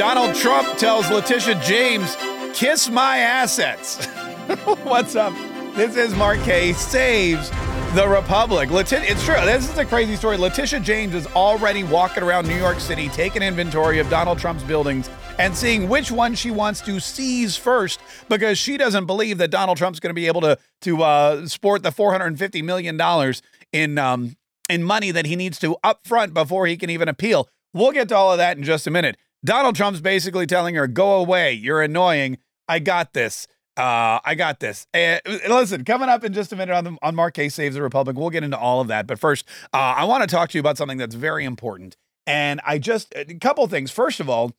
Donald Trump tells Letitia James, kiss my assets. What's up? This is Kaye Saves the Republic. Letitia, it's true. This is a crazy story. Letitia James is already walking around New York City taking inventory of Donald Trump's buildings and seeing which one she wants to seize first because she doesn't believe that Donald Trump's going to be able to to uh, sport the 450 million dollars in um, in money that he needs to upfront before he can even appeal. We'll get to all of that in just a minute. Donald Trump's basically telling her, "Go away. You're annoying. I got this." Uh, I got this. And listen, coming up in just a minute on the, on Kaye Saves the Republic, we'll get into all of that. But first, uh, I want to talk to you about something that's very important. And I just a couple things. First of all,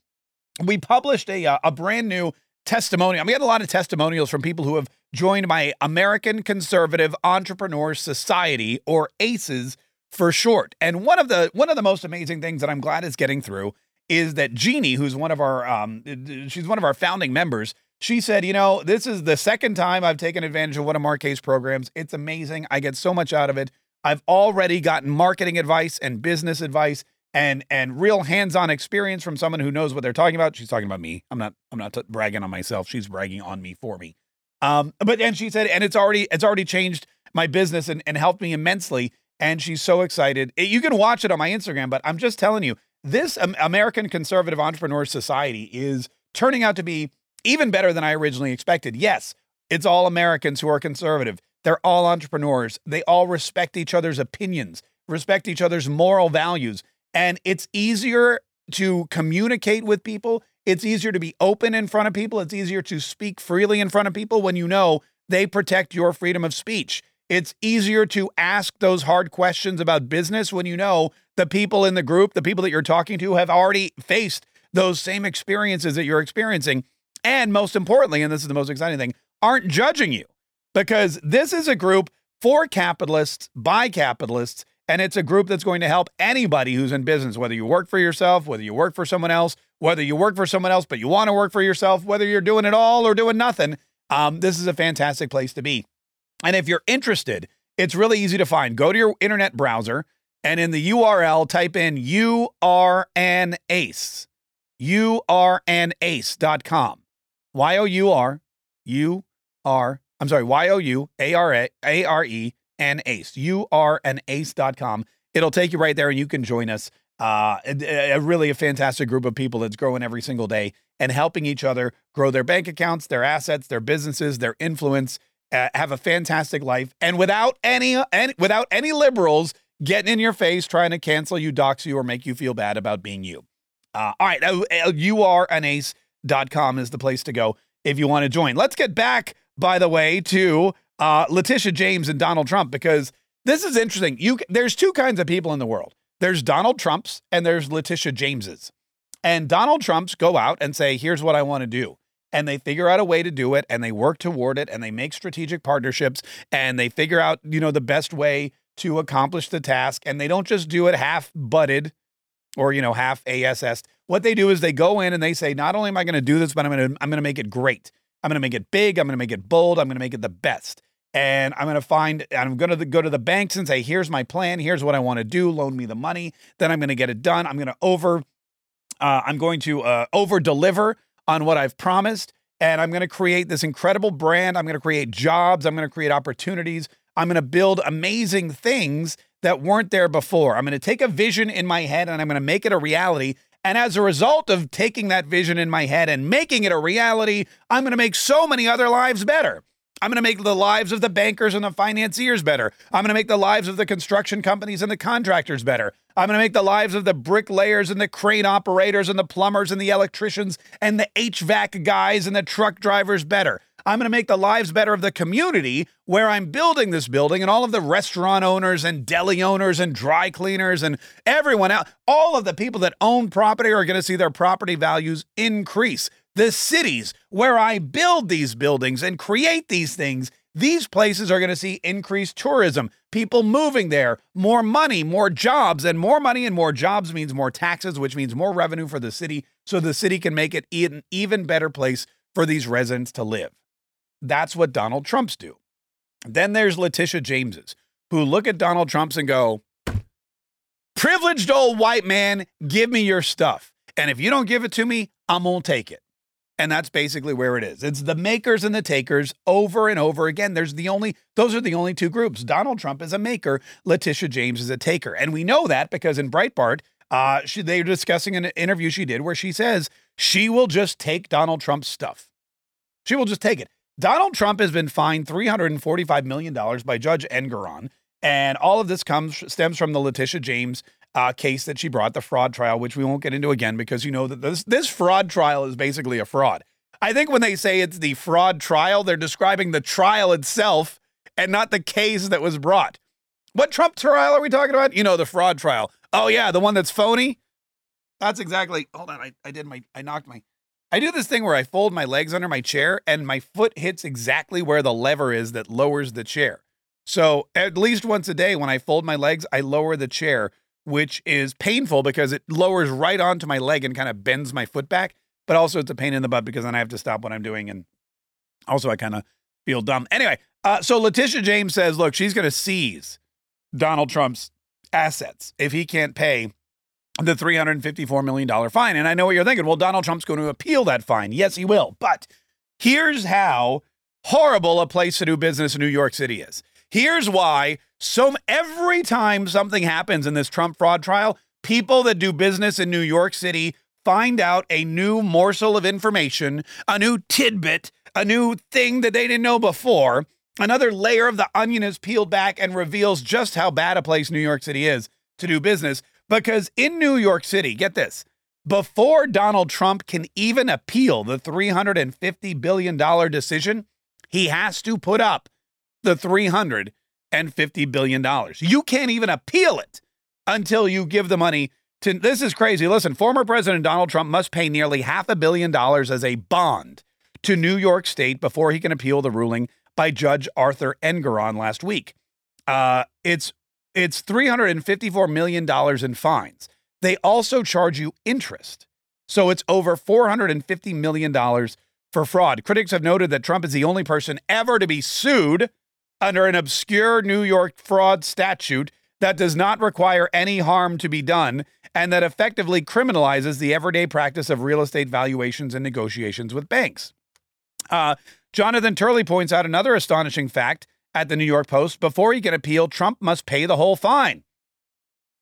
we published a uh, a brand new testimonial. I'm getting a lot of testimonials from people who have joined my American Conservative Entrepreneur Society, or ACES for short. And one of the one of the most amazing things that I'm glad is getting through is that Jeannie, who's one of our um, she's one of our founding members, she said, you know, this is the second time I've taken advantage of one of Mark's programs. It's amazing. I get so much out of it. I've already gotten marketing advice and business advice and and real hands-on experience from someone who knows what they're talking about. She's talking about me. I'm not I'm not t- bragging on myself. She's bragging on me for me. Um, but and she said, and it's already it's already changed my business and, and helped me immensely. And she's so excited. You can watch it on my Instagram, but I'm just telling you, this American Conservative Entrepreneur Society is turning out to be even better than I originally expected. Yes, it's all Americans who are conservative. They're all entrepreneurs. They all respect each other's opinions, respect each other's moral values. And it's easier to communicate with people. It's easier to be open in front of people. It's easier to speak freely in front of people when you know they protect your freedom of speech. It's easier to ask those hard questions about business when you know the people in the group, the people that you're talking to, have already faced those same experiences that you're experiencing. And most importantly, and this is the most exciting thing, aren't judging you because this is a group for capitalists, by capitalists, and it's a group that's going to help anybody who's in business, whether you work for yourself, whether you work for someone else, whether you work for someone else, but you want to work for yourself, whether you're doing it all or doing nothing. Um, this is a fantastic place to be. And if you're interested, it's really easy to find. Go to your internet browser and in the URL, type in URNACE, URNACE.com. Y O U R U R, I'm sorry, Y O U A R A R E and ACE, U R and ACE.com. It'll take you right there and you can join us. Uh, a, a really a fantastic group of people that's growing every single day and helping each other grow their bank accounts, their assets, their businesses, their influence, uh, have a fantastic life, and without any, any without any liberals getting in your face trying to cancel you, dox you, or make you feel bad about being you. Uh, all right, uh, you are an ace com is the place to go if you want to join. Let's get back, by the way, to uh, Letitia James and Donald Trump because this is interesting. You there's two kinds of people in the world. There's Donald Trumps and there's Letitia Jameses. And Donald Trumps go out and say, "Here's what I want to do." And they figure out a way to do it and they work toward it and they make strategic partnerships and they figure out, you know, the best way to accomplish the task and they don't just do it half butted or you know half ASS. What they do is they go in and they say, not only am I going to do this, but I'm going to I'm going to make it great. I'm going to make it big. I'm going to make it bold. I'm going to make it the best. And I'm going to find, I'm going to go to the banks and say, here's my plan. Here's what I want to do. Loan me the money. Then I'm going to get it done. I'm going to over, uh, I'm going to uh, over deliver on what I've promised. And I'm going to create this incredible brand. I'm going to create jobs. I'm going to create opportunities. I'm going to build amazing things that weren't there before. I'm going to take a vision in my head and I'm going to make it a reality. And as a result of taking that vision in my head and making it a reality, I'm going to make so many other lives better. I'm going to make the lives of the bankers and the financiers better. I'm going to make the lives of the construction companies and the contractors better. I'm going to make the lives of the bricklayers and the crane operators and the plumbers and the electricians and the HVAC guys and the truck drivers better. I'm going to make the lives better of the community where I'm building this building and all of the restaurant owners and deli owners and dry cleaners and everyone else. All of the people that own property are going to see their property values increase. The cities where I build these buildings and create these things, these places are going to see increased tourism, people moving there, more money, more jobs, and more money and more jobs means more taxes, which means more revenue for the city. So the city can make it an even better place for these residents to live. That's what Donald Trumps do. Then there's Letitia Jameses, who look at Donald Trump's and go, privileged old white man, give me your stuff. And if you don't give it to me, I'm going to take it. And that's basically where it is. It's the makers and the takers over and over again. There's the only, those are the only two groups. Donald Trump is a maker, Letitia James is a taker. And we know that because in Breitbart, uh, she, they were discussing an interview she did where she says she will just take Donald Trump's stuff. She will just take it. Donald Trump has been fined $345 million by Judge Engoron. And all of this comes stems from the Letitia James uh, case that she brought, the fraud trial, which we won't get into again because you know that this this fraud trial is basically a fraud. I think when they say it's the fraud trial, they're describing the trial itself and not the case that was brought. What Trump trial are we talking about? You know, the fraud trial. Oh yeah, the one that's phony. That's exactly. Hold on, I, I did my I knocked my. I do this thing where I fold my legs under my chair and my foot hits exactly where the lever is that lowers the chair. So at least once a day when I fold my legs, I lower the chair which is painful because it lowers right onto my leg and kind of bends my foot back. But also, it's a pain in the butt because then I have to stop what I'm doing. And also, I kind of feel dumb. Anyway, uh, so Letitia James says, look, she's going to seize Donald Trump's assets if he can't pay the $354 million fine. And I know what you're thinking. Well, Donald Trump's going to appeal that fine. Yes, he will. But here's how horrible a place to do business in New York City is. Here's why so every time something happens in this Trump fraud trial, people that do business in New York City find out a new morsel of information, a new tidbit, a new thing that they didn't know before. Another layer of the onion is peeled back and reveals just how bad a place New York City is to do business. Because in New York City, get this, before Donald Trump can even appeal the $350 billion decision, he has to put up the $350 billion. You can't even appeal it until you give the money to. This is crazy. Listen, former President Donald Trump must pay nearly half a billion dollars as a bond to New York State before he can appeal the ruling by Judge Arthur Engoron last week. Uh, it's it's $354 million in fines. They also charge you interest. So it's over $450 million for fraud. Critics have noted that Trump is the only person ever to be sued under an obscure New York fraud statute that does not require any harm to be done and that effectively criminalizes the everyday practice of real estate valuations and negotiations with banks. Uh, Jonathan Turley points out another astonishing fact at the New York Post. Before he can appeal, Trump must pay the whole fine.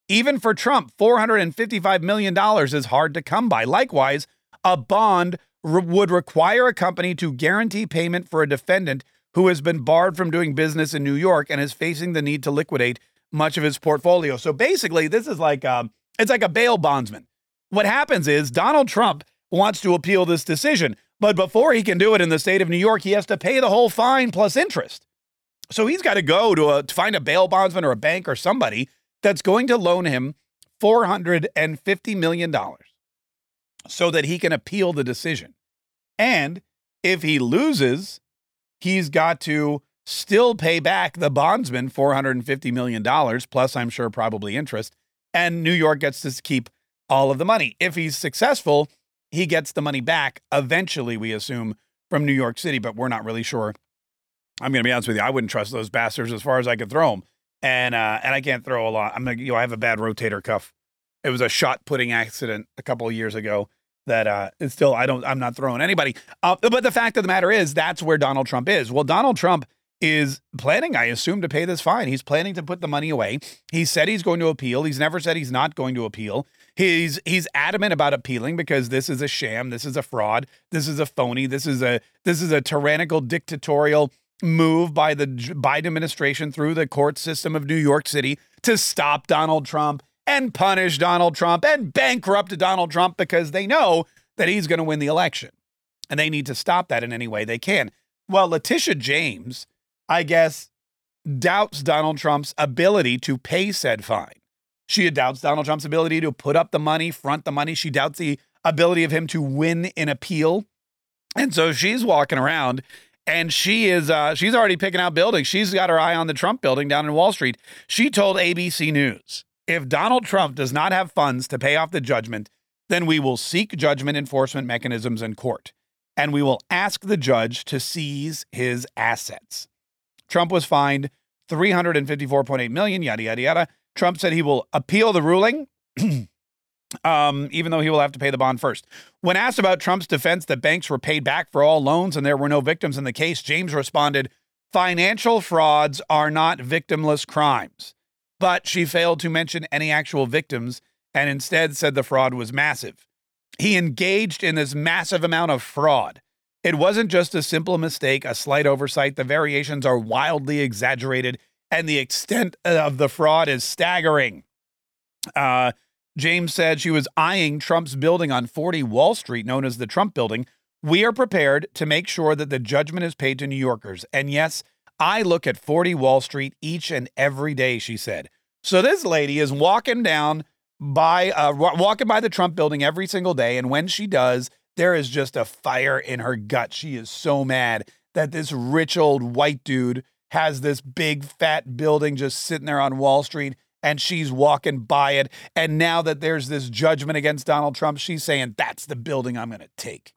Even for Trump, $455 million is hard to come by. Likewise, a bond re- would require a company to guarantee payment for a defendant who has been barred from doing business in New York and is facing the need to liquidate much of his portfolio. So basically, this is like um, it's like a bail bondsman. What happens is Donald Trump wants to appeal this decision, but before he can do it in the state of New York, he has to pay the whole fine plus interest. So he's got to go to, a, to find a bail bondsman or a bank or somebody that's going to loan him $450 million so that he can appeal the decision. And if he loses, he's got to still pay back the bondsman $450 million, plus, I'm sure, probably interest. And New York gets to keep all of the money. If he's successful, he gets the money back eventually, we assume, from New York City, but we're not really sure. I'm going to be honest with you. I wouldn't trust those bastards as far as I could throw them. And, uh, and I can't throw a lot. I'm like, you know, I have a bad rotator cuff. It was a shot putting accident a couple of years ago that uh, it's still I don't I'm not throwing anybody. Uh, but the fact of the matter is that's where Donald Trump is. Well, Donald Trump is planning, I assume, to pay this fine. He's planning to put the money away. He said he's going to appeal. He's never said he's not going to appeal. He's he's adamant about appealing because this is a sham. This is a fraud. This is a phony. This is a this is a tyrannical dictatorial move by the Biden administration through the court system of New York City to stop Donald Trump and punish Donald Trump and bankrupt Donald Trump because they know that he's going to win the election. And they need to stop that in any way they can. Well, Letitia James, I guess, doubts Donald Trump's ability to pay said fine. She doubts Donald Trump's ability to put up the money, front the money. She doubts the ability of him to win an appeal. And so she's walking around and she is uh, she's already picking out buildings. She's got her eye on the Trump building down in Wall Street. She told ABC News if Donald Trump does not have funds to pay off the judgment, then we will seek judgment enforcement mechanisms in court and we will ask the judge to seize his assets. Trump was fined 354.8 million, yada yada yada. Trump said he will appeal the ruling. um, even though he will have to pay the bond first. When asked about Trump's defense that banks were paid back for all loans and there were no victims in the case, James responded, Financial frauds are not victimless crimes. But she failed to mention any actual victims and instead said the fraud was massive. He engaged in this massive amount of fraud. It wasn't just a simple mistake, a slight oversight. The variations are wildly exaggerated, and the extent of the fraud is staggering. Uh, James said she was eyeing Trump's building on 40 Wall Street, known as the Trump Building. We are prepared to make sure that the judgment is paid to New Yorkers. And yes, I look at 40 Wall Street each and every day, she said. So this lady is walking down by uh, walking by the Trump building every single day. And when she does, there is just a fire in her gut. She is so mad that this rich old white dude has this big fat building just sitting there on Wall Street and she's walking by it. And now that there's this judgment against Donald Trump, she's saying, that's the building I'm going to take.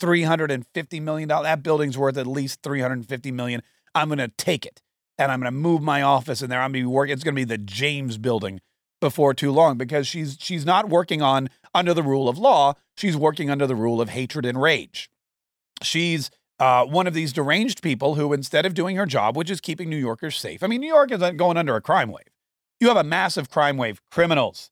$350 million. That building's worth at least $350 million. I'm going to take it and I'm going to move my office in there. I'm going to be working. It's going to be the James building before too long because she's she's not working on under the rule of law. She's working under the rule of hatred and rage. She's uh, one of these deranged people who, instead of doing her job, which is keeping New Yorkers safe, I mean, New York is going under a crime wave. You have a massive crime wave, criminals,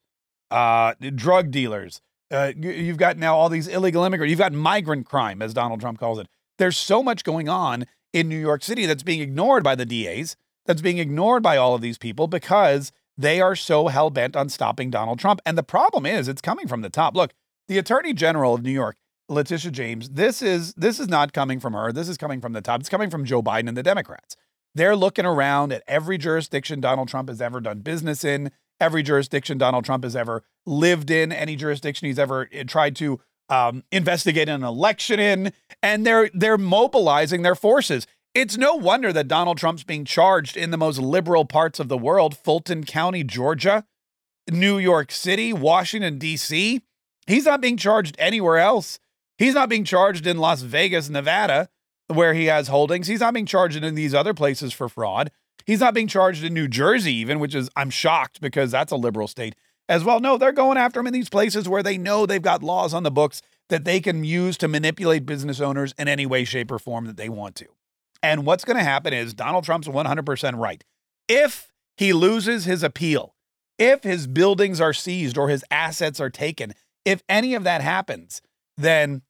uh, drug dealers. Uh, you've got now all these illegal immigrants. You've got migrant crime, as Donald Trump calls it. There's so much going on in New York City that's being ignored by the DAs, that's being ignored by all of these people because they are so hell bent on stopping Donald Trump. And the problem is, it's coming from the top. Look, the Attorney General of New York, Letitia James, this is this is not coming from her. This is coming from the top. It's coming from Joe Biden and the Democrats. They're looking around at every jurisdiction Donald Trump has ever done business in, every jurisdiction Donald Trump has ever lived in, any jurisdiction he's ever eh, tried to um, investigate an election in, and they're they're mobilizing their forces. It's no wonder that Donald Trump's being charged in the most liberal parts of the world Fulton County, Georgia, New York City, Washington, D.C. He's not being charged anywhere else. He's not being charged in Las Vegas, Nevada, where he has holdings. He's not being charged in these other places for fraud. He's not being charged in New Jersey, even, which is, I'm shocked because that's a liberal state as well. No, they're going after them in these places where they know they've got laws on the books that they can use to manipulate business owners in any way, shape, or form that they want to. And what's going to happen is Donald Trump's 100% right. If he loses his appeal, if his buildings are seized or his assets are taken, if any of that happens, then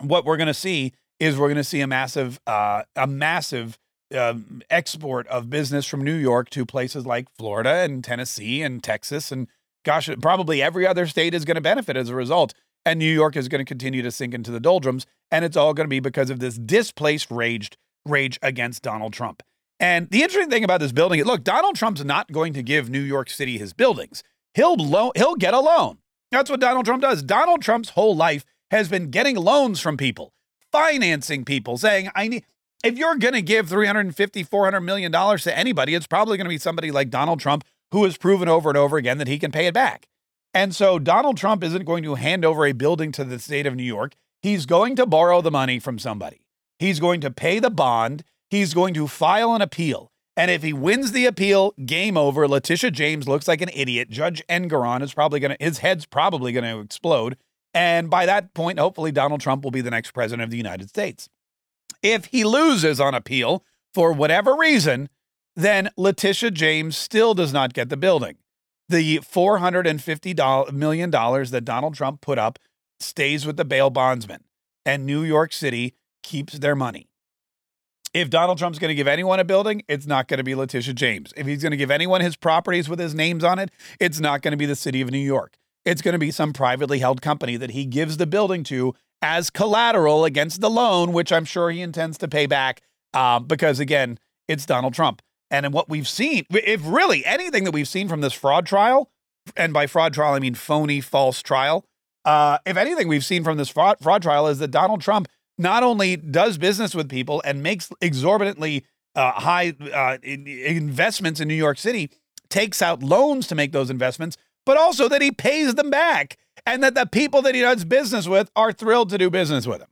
what we're going to see is we're going to see a massive, uh, a massive um, export of business from New York to places like Florida and Tennessee and Texas and gosh, probably every other state is going to benefit as a result. And New York is going to continue to sink into the doldrums. And it's all going to be because of this displaced raged rage against Donald Trump. And the interesting thing about this building, look, Donald Trump's not going to give New York City his buildings. He'll lo- he'll get a loan. That's what Donald Trump does. Donald Trump's whole life has been getting loans from people, financing people, saying, "I need if you're going to give 350, 400 million dollars to anybody, it's probably going to be somebody like Donald Trump who has proven over and over again that he can pay it back." And so Donald Trump isn't going to hand over a building to the state of New York. He's going to borrow the money from somebody. He's going to pay the bond. He's going to file an appeal. And if he wins the appeal, game over. Letitia James looks like an idiot. Judge Engoron is probably going to, his head's probably going to explode. And by that point, hopefully, Donald Trump will be the next president of the United States. If he loses on appeal for whatever reason, then Letitia James still does not get the building. The $450 million that Donald Trump put up stays with the bail bondsman. And New York City keeps their money. If Donald Trump's going to give anyone a building, it's not going to be Letitia James. If he's going to give anyone his properties with his names on it, it's not going to be the city of New York. It's going to be some privately held company that he gives the building to as collateral against the loan, which I'm sure he intends to pay back uh, because, again, it's Donald Trump. And in what we've seen, if really anything that we've seen from this fraud trial, and by fraud trial, I mean phony, false trial, uh, if anything we've seen from this fraud, fraud trial is that Donald Trump not only does business with people and makes exorbitantly uh, high uh, investments in New York City, takes out loans to make those investments, but also that he pays them back and that the people that he does business with are thrilled to do business with him.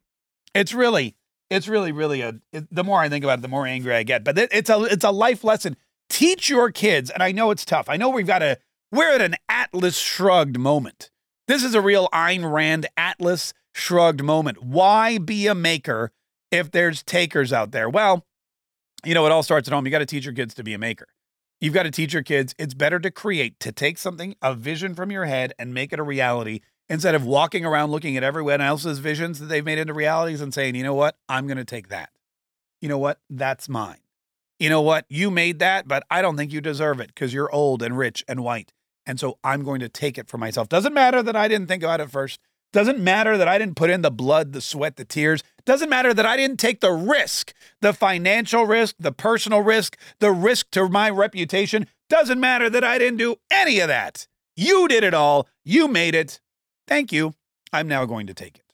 It's really, it's really, really a. It, the more I think about it, the more angry I get. But it, it's a, it's a life lesson. Teach your kids, and I know it's tough. I know we've got a, we're at an Atlas shrugged moment This is a real Ayn Rand Atlas shrugged moment. Why be a maker if there's takers out there? Well, you know, it all starts at home. You got to teach your kids to be a maker. You've got to teach your kids it's better to create, to take something, a vision from your head and make it a reality instead of walking around looking at everyone else's visions that they've made into realities and saying, you know what, I'm going to take that. You know what, that's mine. You know what, you made that, but I don't think you deserve it because you're old and rich and white. And so I'm going to take it for myself. Doesn't matter that I didn't think about it first. Doesn't matter that I didn't put in the blood, the sweat, the tears. Doesn't matter that I didn't take the risk, the financial risk, the personal risk, the risk to my reputation. Doesn't matter that I didn't do any of that. You did it all. You made it. Thank you. I'm now going to take it.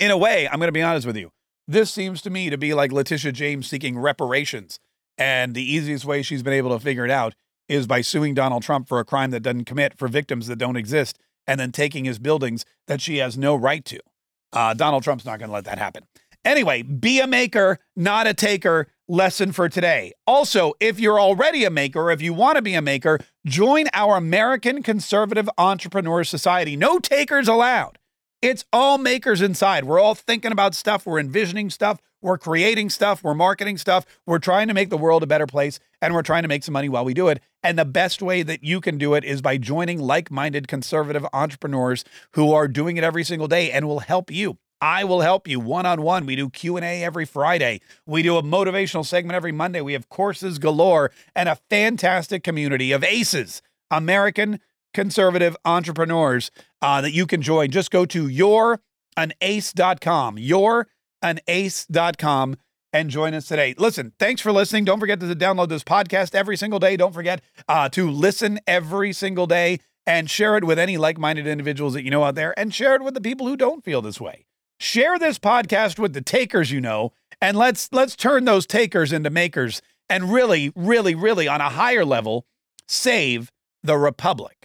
In a way, I'm going to be honest with you. This seems to me to be like Letitia James seeking reparations. And the easiest way she's been able to figure it out is by suing Donald Trump for a crime that doesn't commit for victims that don't exist and then taking his buildings that she has no right to. Uh, Donald Trump's not going to let that happen. Anyway, be a maker, not a taker. Lesson for today. Also, if you're already a maker, if you want to be a maker, join our American Conservative Entrepreneur Society. No takers allowed. It's all makers inside. We're all thinking about stuff, we're envisioning stuff, we're creating stuff, we're marketing stuff, we're trying to make the world a better place, and we're trying to make some money while we do it. And the best way that you can do it is by joining like-minded conservative entrepreneurs who are doing it every single day and will help you. I will help you one-on-one. We do Q&A every Friday. We do a motivational segment every Monday. We have courses galore and a fantastic community of aces, American conservative entrepreneurs uh, that you can join. Just go to youranace.com. Your anace.com and join us today. Listen, thanks for listening. Don't forget to download this podcast every single day. Don't forget uh, to listen every single day and share it with any like minded individuals that you know out there and share it with the people who don't feel this way. Share this podcast with the takers you know and let's let's turn those takers into makers and really really really on a higher level save the republic.